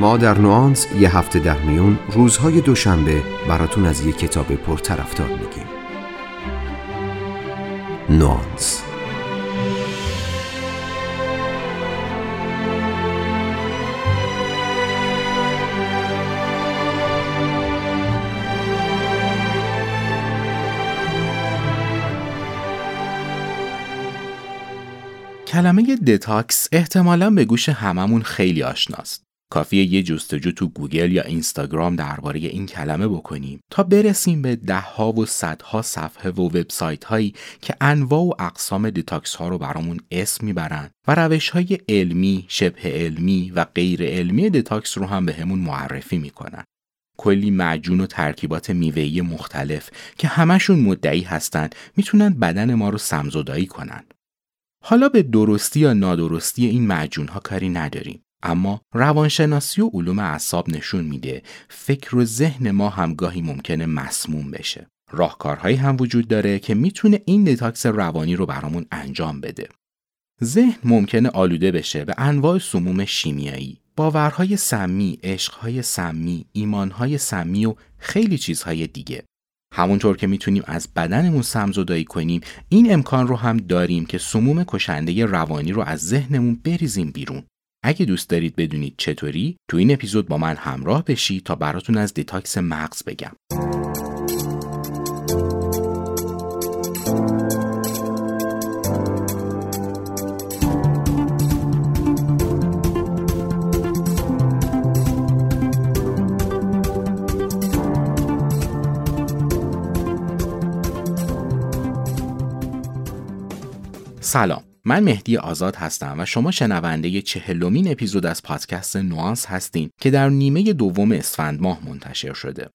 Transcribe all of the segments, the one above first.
ما در نوانس یه هفته در میون روزهای دوشنبه براتون از یه کتاب پرطرفدار میگیم نوانس کلمه detox احتمالا به گوش هممون خیلی آشناست. کافیه یه جستجو تو گوگل یا اینستاگرام درباره این کلمه بکنیم تا برسیم به دهها و صدها صفحه و وبسایت هایی که انواع و اقسام detox ها رو برامون اسم می‌برن و روش های علمی، شبه علمی و غیر علمی detox رو هم بهمون به معرفی می‌کنن. کلی معجون و ترکیبات میوه‌ای مختلف که همشون مدعی هستن می‌تونن بدن ما رو سمزدایی کنن. حالا به درستی یا نادرستی این معجون ها کاری نداریم. اما روانشناسی و علوم اعصاب نشون میده فکر و ذهن ما هم گاهی ممکنه مسموم بشه. راهکارهایی هم وجود داره که می‌تونه این دتاکس روانی رو برامون انجام بده. ذهن ممکنه آلوده بشه به انواع سموم شیمیایی، باورهای سمی، عشقهای سمی، ایمانهای سمی و خیلی چیزهای دیگه. همونطور که می‌تونیم از بدنمون سمزدایی کنیم این امکان رو هم داریم که سموم کشنده روانی رو از ذهنمون بریزیم بیرون اگه دوست دارید بدونید چطوری تو این اپیزود با من همراه بشید تا براتون از detox مغز بگم. سلام. من مهدی آزاد هستم و شما شنونده چهلمین اپیزود از پادکست نوانس هستین که در نیمه دوم اسفند ماه منتشر شده.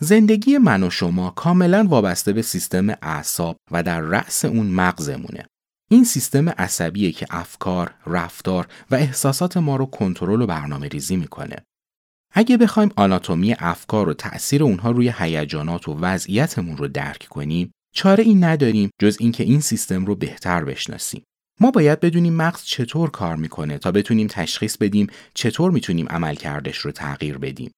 زندگی من و شما کاملا وابسته به سیستم اعصاب و در رأس اون مغزمونه. این سیستم عصبیه که افکار، رفتار و احساسات ما رو کنترل و برنامه ریزی می‌کنه. اگه بخوایم آناتومی افکار و تأثیر اونها روی هیجانات و وضعیتمون رو درک کنیم، چاره این نداریم جز اینکه این سیستم رو بهتر بشناسیم. ما باید بدونیم مغز چطور کار می‌کنه تا بتونیم تشخیص بدیم چطور می‌تونیم عملکردش رو تغییر بدیم.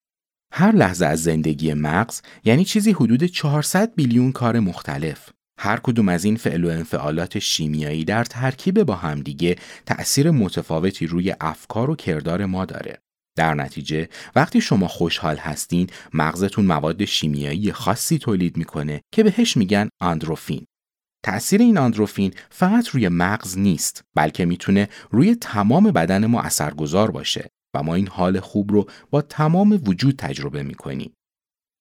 هر لحظه از زندگی مغز یعنی چیزی حدود 400 بیلیون کار مختلف. هر کدوم از این فعل و انفعالات شیمیایی در ترکیب با همدیگه تأثیر متفاوتی روی افکار و کردار ما داره. در نتیجه وقتی شما خوشحال هستین مغزتون مواد شیمیایی خاصی تولید می‌کنه که بهش میگن آندروفین تأثیر این آندروفین فقط روی مغز نیست بلکه می‌تونه روی تمام بدن ما اثرگذار باشه و ما این حال خوب رو با تمام وجود تجربه می‌کنیم.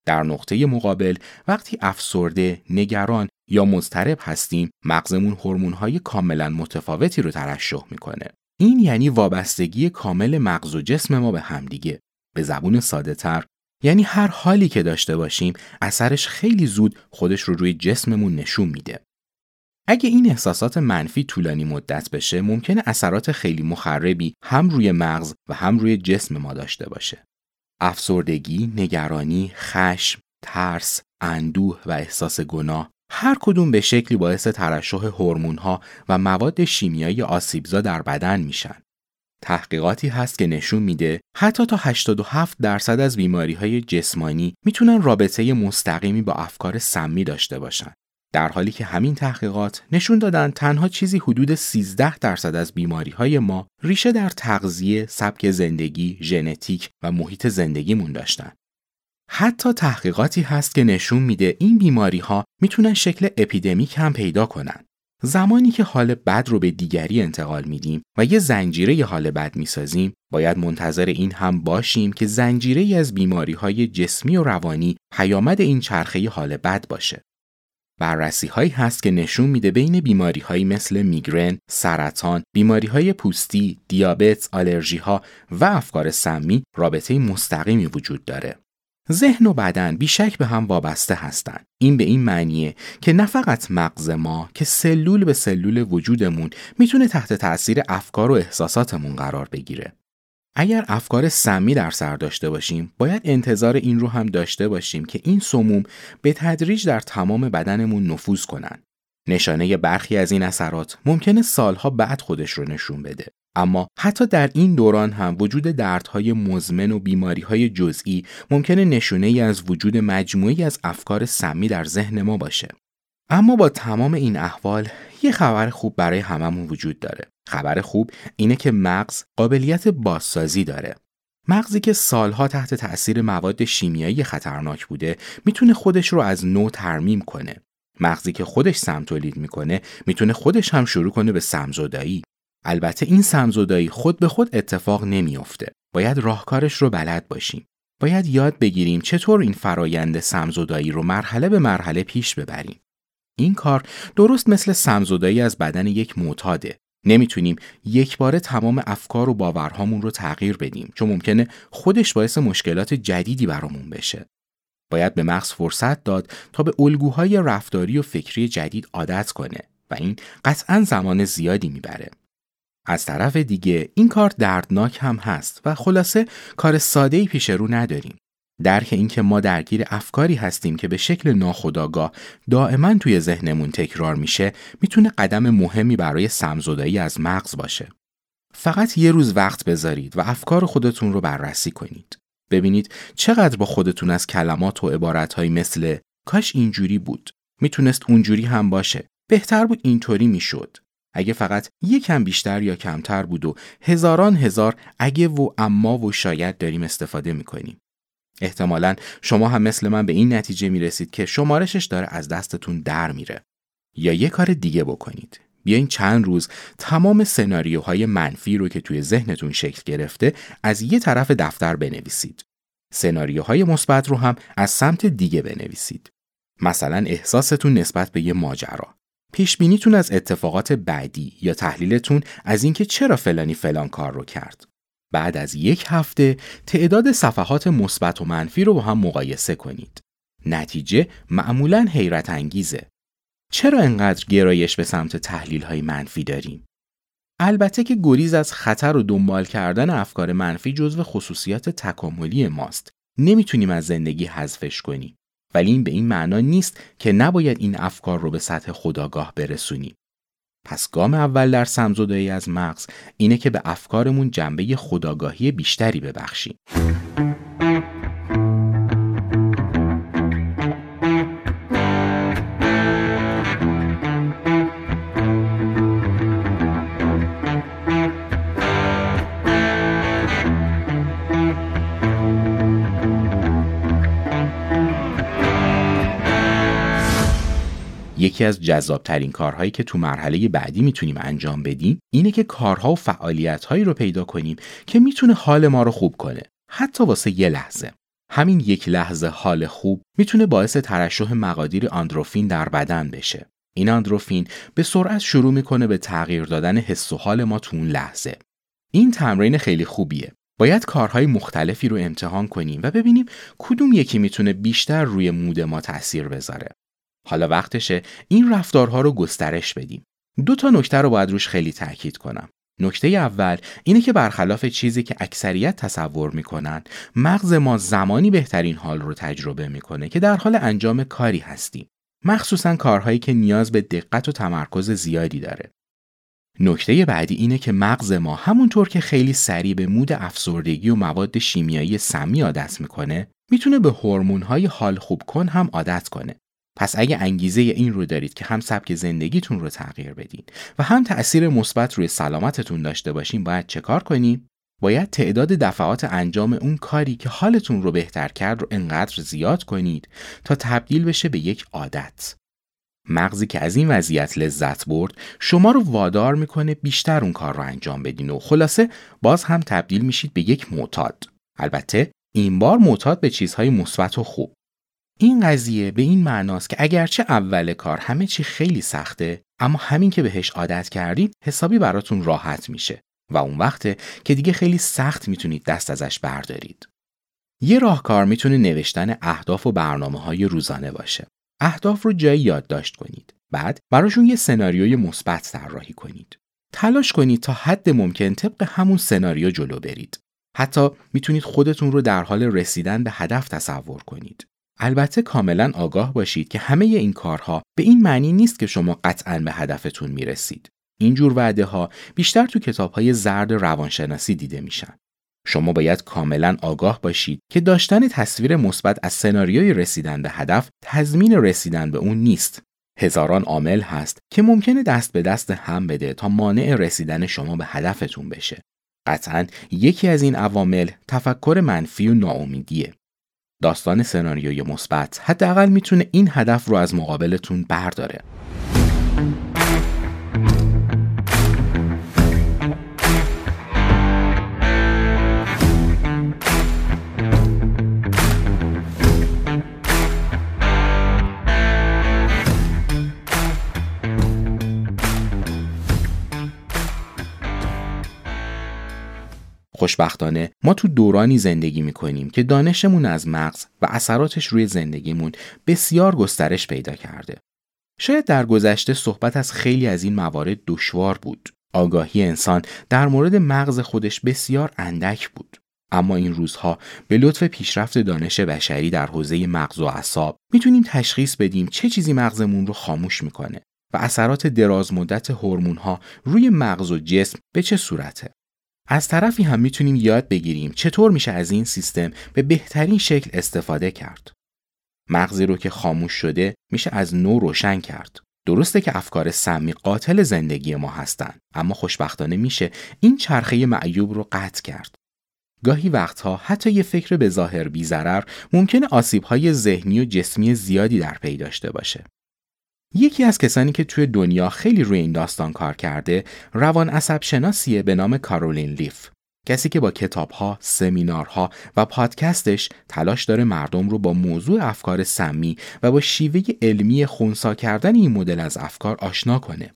در نقطه مقابل وقتی افسرده، نگران یا مضطرب هستیم مغزمون هورمون‌های کاملا متفاوتی رو ترشح می‌کنه. این یعنی وابستگی کامل مغز و جسم ما به همدیگه. به زبون ساده تر یعنی هر حالی که داشته باشیم اثرش خیلی زود خودش رو روی جسممون نشون میده. اگه این احساسات منفی طولانی مدت بشه ممکنه اثرات خیلی مخربی هم روی مغز و هم روی جسم ما داشته باشه. افسردگی، نگرانی، خشم، ترس، اندوه و احساس گناه هر کدوم به شکلی باعث ترشح هورمون‌ها و مواد شیمیایی آسیبزا در بدن میشن. تحقیقاتی هست که نشون میده حتی تا 87 درصد از بیماری های جسمانی می‌تونن رابطه مستقیمی با افکار سمی داشته باشن. در حالی که همین تحقیقات نشون دادن تنها چیزی حدود 13 درصد از بیماری های ما ریشه در تغذیه، سبک زندگی، ژنتیک و محیط زندگیمون داشتن. حتی تحقیقاتی هست که نشون میده این بیماری ها می‌تونن شکل اپیدمیک هم پیدا کنن. زمانی که حال بد رو به دیگری انتقال میدیم و یه زنجیره ی حال بد می‌سازیم باید منتظر این هم باشیم که زنجیره ای از بیماری های جسمی و روانی پیامد این چرخه حال بد باشه. بررسی هایی هست که نشون میده بین بیماری هایی مثل میگرن، سرطان، بیماری های پوستی، دیابت، آلرژی ها و افکار سمی رابطه مستقیمی وجود داره. ذهن و بدن بیشک به هم وابسته هستند. این به این معنیه که نه فقط مغز ما که سلول به سلول وجودمون می‌تونه تحت تاثیر افکار و احساساتمون قرار بگیره. اگر افکار سمی در سر داشته باشیم باید انتظار این رو هم داشته باشیم که این سموم به تدریج در تمام بدنمون نفوذ کنن نشانه برخی از این اثرات ممکنه سالها بعد خودش رو نشون بده. اما حتی در این دوران هم وجود دردهای مزمن و بیماریهای جزئی ممکنه نشونه ای از وجود مجموعی از افکار سمی در ذهن ما باشه. اما با تمام این احوال یه خبر خوب برای هممون وجود داره. خبر خوب اینه که مغز قابلیت بازسازی داره. مغزی که سالها تحت تأثیر مواد شیمیایی خطرناک بوده می‌تونه خودش رو از نو ترمیم کنه. مغزی که خودش سم تولید می‌کنه می‌تونه خودش هم شروع کنه به سمزدایی. البته این سمزدایی خود به خود اتفاق نمیافته. باید راهکارش رو بلد باشیم. باید یاد بگیریم چطور این فرایند سمزدایی رو مرحله به مرحله پیش ببریم. این کار درست مثل سمزدایی از بدن یک معتاده. نمی‌تونیم یک باره تمام افکار و باورهامون رو تغییر بدیم چون ممکنه خودش باعث مشکلات جدیدی برامون بشه. باید به مغز فرصت داد تا به الگوهای رفتاری و فکری جدید عادت کنه و این قطعا زمان زیادی می‌بره. از طرف دیگه این کار دردناک هم هست و خلاصه کار ساده ای پیش رو نداریم. درک اینکه ما درگیر افکاری هستیم که به شکل ناخودآگاه دائما توی ذهنمون تکرار میشه می‌تونه قدم مهمی برای سمزدایی از مغز باشه. فقط یه روز وقت بذارید و افکار خودتون رو بررسی کنید. ببینید چقدر با خودتون از کلمات و عبارتهایی مثل کاش اینجوری بود می‌تونست اونجوری هم باشه بهتر بود اینطوری می‌شد اگه فقط یکم بیشتر یا کمتر بود و هزاران هزار اگه و اما و شاید داریم استفاده می‌کنیم احتمالا شما هم مثل من به این نتیجه می‌رسید که شمارشش داره از دستتون در میره یا یه کار دیگه بکنید بیاین چند روز تمام سناریوهای منفی رو که توی ذهنتون شکل گرفته از یه طرف دفتر بنویسید. سناریوهای مثبت رو هم از سمت دیگه بنویسید. مثلا احساستون نسبت به یه ماجرا. پیش بینیتون از اتفاقات بعدی یا تحلیلتون از اینکه چرا فلانی فلان کار رو کرد. بعد از یک هفته تعداد صفحات مثبت و منفی رو با هم مقایسه کنید. نتیجه معمولا حیرت انگیزه. چرا انقدر گرایش به سمت تحلیل های منفی داریم؟ البته که گریز از خطر و دنبال کردن افکار منفی جزو خصوصیات تکاملی ماست. نمی‌تونیم از زندگی حذفش کنیم. ولی این به این معنا نیست که نباید این افکار رو به سطح خداگاه برسونیم. پس گام اول در سمزدایی از مغز اینه که به افکارمون جنبه خداگاهی بیشتری ببخشیم. یکی از جذابترین کارهایی که تو مرحله بعدی می‌تونیم انجام بدیم اینه که کارها و فعالیتهایی رو پیدا کنیم که می‌تونه حال ما رو خوب کنه حتی واسه یه لحظه. همین یک لحظه حال خوب می‌تونه باعث ترشح مقادیر آندروفین در بدن بشه. این آندروفین به سرعت شروع می‌کنه به تغییر دادن حس و حال ما تو اون لحظه. این تمرین خیلی خوبیه. باید کارهای مختلفی رو امتحان کنیم و ببینیم کدوم یکی می‌تونه بیشتر روی مود ما تاثیر بذاره. حالا وقتشه این رفتارها رو گسترش بدیم. دو تا نکته رو باید روش خیلی تاکید کنم. نکته اول اینه که برخلاف چیزی که اکثریت تصور می‌کنن مغز ما زمانی بهترین حال رو تجربه می‌کنه که در حال انجام کاری هستیم مخصوصا کارهایی که نیاز به دقت و تمرکز زیادی داره نکته بعدی اینه که مغز ما همونطور که خیلی سریع به مود افسردگی و مواد شیمیایی سمی عادت می‌کنه می‌تونه به هورمون‌های حال خوب کن هم عادت کنه پس اگه انگیزه این رو دارید که هم سبک زندگیتون رو تغییر بدین و هم تأثیر مثبت روی سلامتتون داشته باشین باید چه کار کنیم؟ باید تعداد دفعات انجام اون کاری که حالتون رو بهتر کرد رو انقدر زیاد کنید تا تبدیل بشه به یک عادت. مغزی که از این وضعیت لذت برد شما رو وادار می‌کنه بیشتر اون کار رو انجام بدین و خلاصه باز هم تبدیل میشید به یک معتاد. البته این بار معتاد به چیزهای مثبت و خوب. این قضیه به این معناست که اگرچه اول کار همه چی خیلی سخته اما همین که بهش عادت کردید حسابی براتون راحت میشه و اون وقته که دیگه خیلی سخت می‌تونید دست ازش بردارید. یه راهکار می‌تونه نوشتن اهداف و برنامه های روزانه باشه. اهداف رو جایی یادداشت کنید. بعد براشون یه سناریوی مثبت طراحی کنید. تلاش کنید تا حد ممکن طبق همون سناریو جلو برید. حتی می‌تونید خودتون رو در حال رسیدن به هدف تصور کنید. البته کاملا آگاه باشید که همه این کارها به این معنی نیست که شما قطعا به هدفتون می‌رسید. اینجور وعده ها بیشتر تو کتاب های زرد روانشناسی دیده میشن. شما باید کاملا آگاه باشید که داشتن تصویر مثبت از سناریوی رسیدن به هدف تضمین رسیدن به اون نیست. هزاران عامل هست که ممکنه دست به دست هم بده تا مانع رسیدن شما به هدفتون بشه. قطعا یکی از این عوامل تفکر منفی و ناامیدیه. داستان سناریوی مثبت حداقل می‌تونه این هدف رو از مقابلتون برداره. خوشبختانه ما تو دورانی زندگی می‌کنیم که دانشمون از مغز و اثراتش روی زندگیمون بسیار گسترش پیدا کرده. شاید در گذشته صحبت از خیلی از این موارد دشوار بود. آگاهی انسان در مورد مغز خودش بسیار اندک بود. اما این روزها به لطف پیشرفت دانش بشری در حوزه مغز و اعصاب می‌تونیم تشخیص بدیم چه چیزی مغزمون رو خاموش می‌کنه و اثرات دراز مدت هورمون ها روی مغز و جسم به چه صورته. از طرفی هم می‌تونیم یاد بگیریم چطور میشه از این سیستم به بهترین شکل استفاده کرد. مغزی رو که خاموش شده میشه از نو روشن کرد. درسته که افکار سمی قاتل زندگی ما هستند اما خوشبختانه میشه این چرخه معیوب رو قطع کرد. گاهی وقتها حتی یه فکر به ظاهر بیزرر ممکنه آسیبهای ذهنی و جسمی زیادی در پی داشته باشه. یکی از کسانی که توی دنیا خیلی روی این داستان کار کرده روان عصب شناسیه به نام کارولین لیف کسی که با کتابها، سمینارها و پادکستش تلاش داره مردم رو با موضوع افکار سمی و با شیوه علمی خونسا کردن این مدل از افکار آشنا کنه.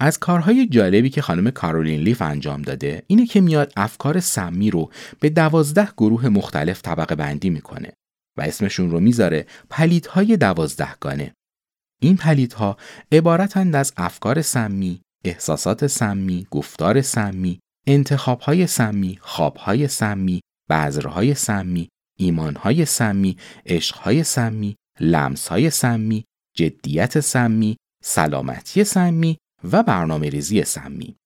از کارهای جالبی که خانم کارولین لیف انجام داده اینه که میاد افکار سمی رو به دوازده گروه مختلف طبقه بندی می‌کنه و اسمشون رو می‌ذاره پلیدهای دوازدهگانه. این پلیدها عبارتند از افکار سمی، احساسات سمی، گفتار سمی، انتخابهای سمی، خوابهای سمی، بذرهای سمی، ایمانهای سمی، عشقهای سمی، لمسهای سمی، جدیت سمی، سلامتی سمی و برنامه ریزی سمی.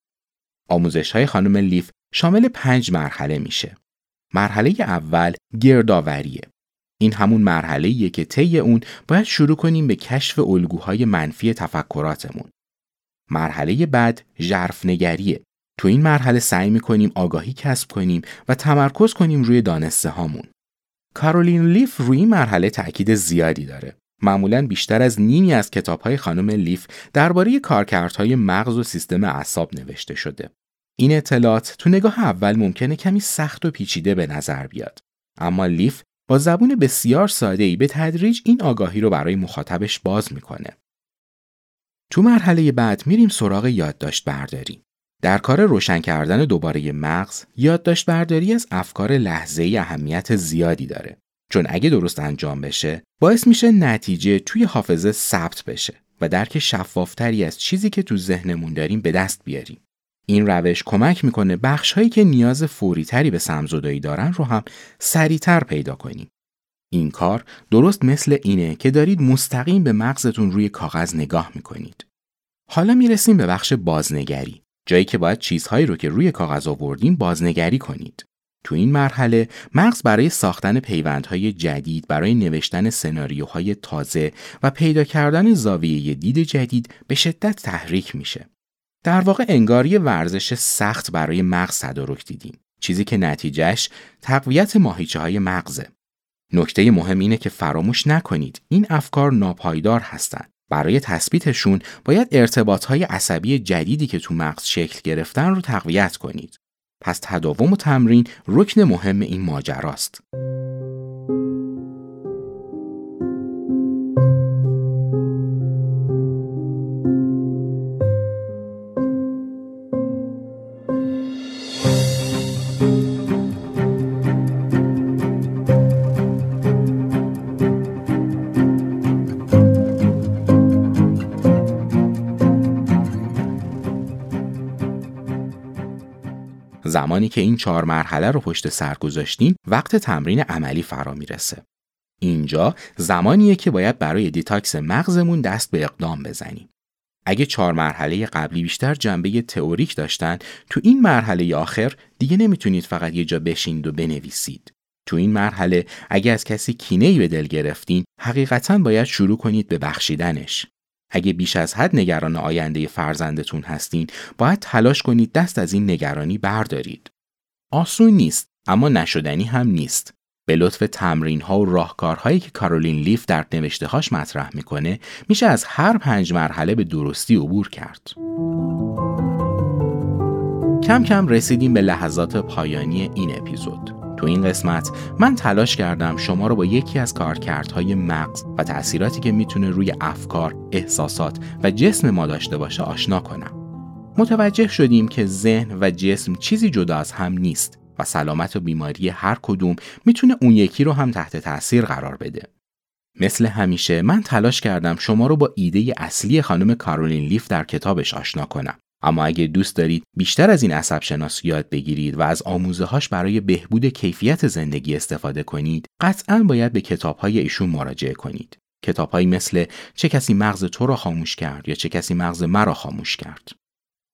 آموزش های خانم لیف شامل پنج مرحله میشه. مرحله اول گردآوریه. این همون مرحله که طی اون باید شروع کنیم به کشف الگوهای منفی تفکراتمون. مرحله بعد ژرف نگریه. تو این مرحله سعی می‌کنیم آگاهی کسب کنیم و تمرکز کنیم روی دانسته هامون. کارولین لیف روی این مرحله تاکید زیادی داره. معمولا بیشتر از نیمی از کتابهای خانم لیف درباره کارکردهای مغز و سیستم اعصاب نوشته شده. این اطلاعات تو نگاه اول ممکنه کمی سخت و پیچیده به نظر بیاد. اما لیف با زبون بسیار ساده به تدریج این آگاهی رو برای مخاطبش باز می‌کنه. تو مرحله بعد میریم سراغ یادداشت برداری. در کار روشن کردن دوباره مغز، یادداشت برداری از افکار لحظه اهمیت زیادی داره. چون اگه درست انجام بشه، باعث میشه نتیجه توی حافظه ثبت بشه و درک شفافتری از چیزی که تو ذهنمون داریم به دست بیاریم. این روش کمک می‌کنه بخش هایی که نیاز فوری تری به سمزدایی دارن رو هم سریعتر پیدا کنیم. این کار درست مثل اینه که دارید مستقیم به مغزتون روی کاغذ نگاه می‌کنید. حالا می‌رسیم به بخش بازنگری. جایی که باید چیزهایی رو که روی کاغذ آوردیم بازنگری کنید. تو این مرحله مغز برای ساختن پیوندهای جدید برای نوشتن سناریوهای تازه و پیدا کردن زاویه دید جدید به شدت تحریک میشه. در واقع انگار یه ورزش سخت برای مغز تدارک دیدیم. چیزی که نتیجهش تقویت ماهیچه های مغزه. نکته مهم اینه که فراموش نکنید این افکار ناپایدار هستند برای تثبیتشون باید ارتباط های عصبی جدیدی که تو مغز شکل گرفتن رو تقویت کنید. پس تداوم و تمرین رکن مهم این ماجراست. زمانی که این چهار مرحله رو پشت سر گذاشتین وقت تمرین عملی فرا می‌رسه. اینجا زمانیه که باید برای detox مغزمون دست به اقدام بزنیم. اگه چهار مرحله قبلی بیشتر جنبه تئوریک داشتن تو این مرحله آخر دیگه نمی‌تونید فقط یه جا بشینید و بنویسید. تو این مرحله اگه از کسی کینه به دل گرفتین حقیقتا باید شروع کنید به بخشیدنش. اگه بیش از حد نگران آینده فرزندتون هستین باید تلاش کنید دست از این نگرانی بردارید. آسون نیست اما نشدنی هم نیست. به لطف تمرین ها و راهکارهایی که کارولین لیف در نوشته هاش مطرح می‌کنه میشه از هر پنج مرحله به درستی عبور کرد. کم کم رسیدیم به لحظات پایانی این اپیزود. تو این قسمت من تلاش کردم شما رو با یکی از کارکردهای مغز و تأثیراتی که می‌تونه روی افکار، احساسات و جسم ما داشته باشه آشنا کنم. متوجه شدیم که ذهن و جسم چیزی جدا از هم نیست و سلامت و بیماری هر کدوم می‌تونه اون یکی رو هم تحت تاثیر قرار بده. مثل همیشه من تلاش کردم شما رو با ایده اصلی خانم کارولین لیف در کتابش آشنا کنم. اما اگه دوست دارید بیشتر از این عصب شناسی یاد بگیرید و از آموزه هاش برای بهبود کیفیت زندگی استفاده کنید، قطعا باید به کتاب های ایشون مراجعه کنید. کتابهایی مثل چه کسی مغز تو را خاموش کرد یا چه کسی مغز مرا خاموش کرد.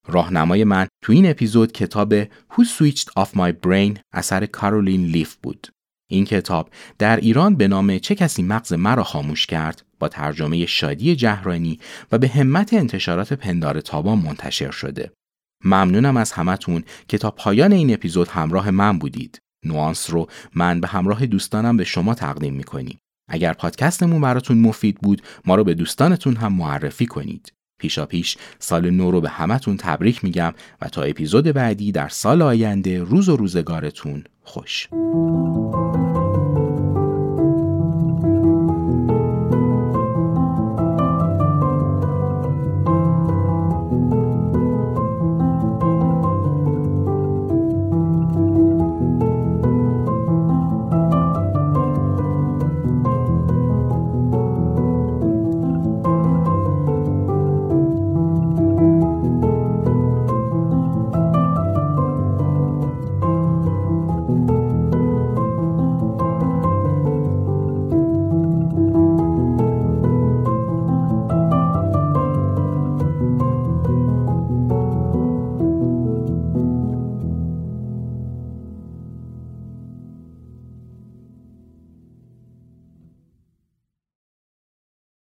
راهنمای من تو این اپیزود کتاب Who Switched Off My Brain اثر کارولین لیف بود. این کتاب در ایران به نام چه کسی مغز مرا خاموش کرد با ترجمه شادی جهرانی و به همت انتشارات پندار تابان منتشر شده. ممنونم از همتون که تا پایان این اپیزود همراه من بودید. نوانس رو من به همراه دوستانم به شما تقدیم می‌کنیم. اگر پادکستمون براتون مفید بود ما رو به دوستانتون هم معرفی کنید. پیشا پیش سال نو رو به همتون تبریک میگم و تا اپیزود بعدی در سال آینده روز و روزگارتون خوش.